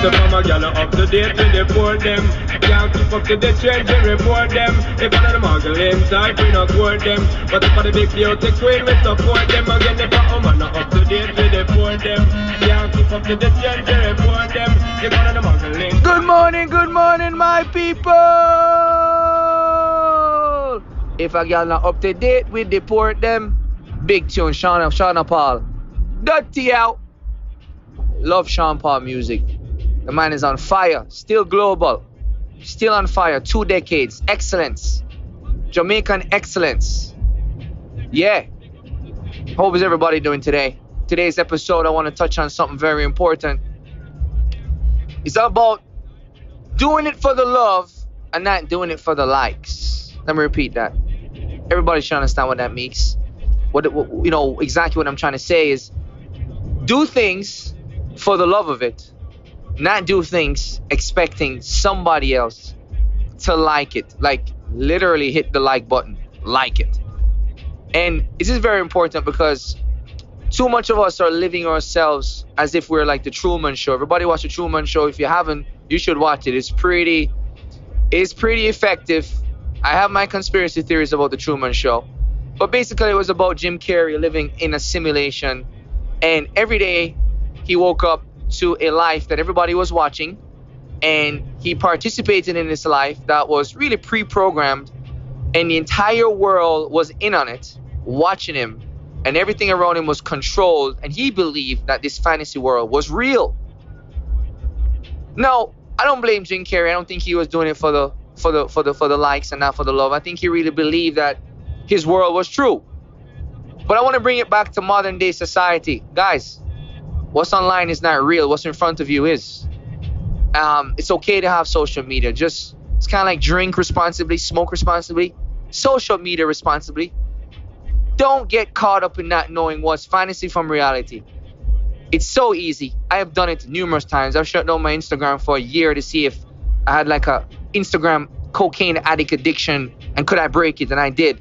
Mama gal up to date with the poor them. Can't keep up to the and report them. If one of type, we not them. But if the big queen, we support them. Again, up to date with the poor them. Can't keep up to the and report them. If one of muggling Good morning, good morning, my people. If a girl not up to date, we deport them. Big tune, Shauna, Shauna Paul. Dirty out. Love Sean Paul music. The man is on fire, still global, still on fire. Two decades, excellence, Jamaican excellence. Yeah. Hope is everybody doing today? Today's episode, I want to touch on something very important. It's about doing it for the love and not doing it for the likes. Let me repeat that. Everybody should understand what that means. What, what you know exactly what I'm trying to say is do things for the love of it, not do things expecting somebody else to like it. Like literally hit the like button, like it. And this is very important because too much of us are living ourselves as if we're like the Truman Show. Everybody watch the Truman Show. If you haven't, you should watch it. It's pretty, it's pretty effective. I have my conspiracy theories about the Truman Show, but basically it was about Jim Carrey living in a simulation, and every day he woke up to a life that everybody was watching, and he participated in this life that was really pre-programmed, and the entire world was in on it, watching him and everything around him was controlled and he believed that this fantasy world was real. Now i don't blame jim carrey. I don't think he was doing it for the for the for the for the likes and not for the love. I think he really believed that his world was true. But i want to bring it back to modern day society. Guys what's online is not real what's in front of you is um, it's okay to have social media just it's kind of like drink responsibly smoke responsibly social media responsibly don't get caught up in not knowing what's fantasy from reality. It's so easy. I have done it numerous times. I've shut down my Instagram for a year to see if I had like a Instagram cocaine addict addiction and could I break it, and I did.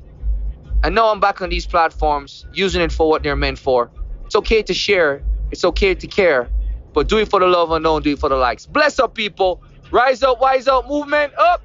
And now I'm back on these platforms using it for what they're meant for. It's okay to share. It's okay to care, but do it for the love don't do it for the likes. Bless up, people. Rise up, wise up, movement up.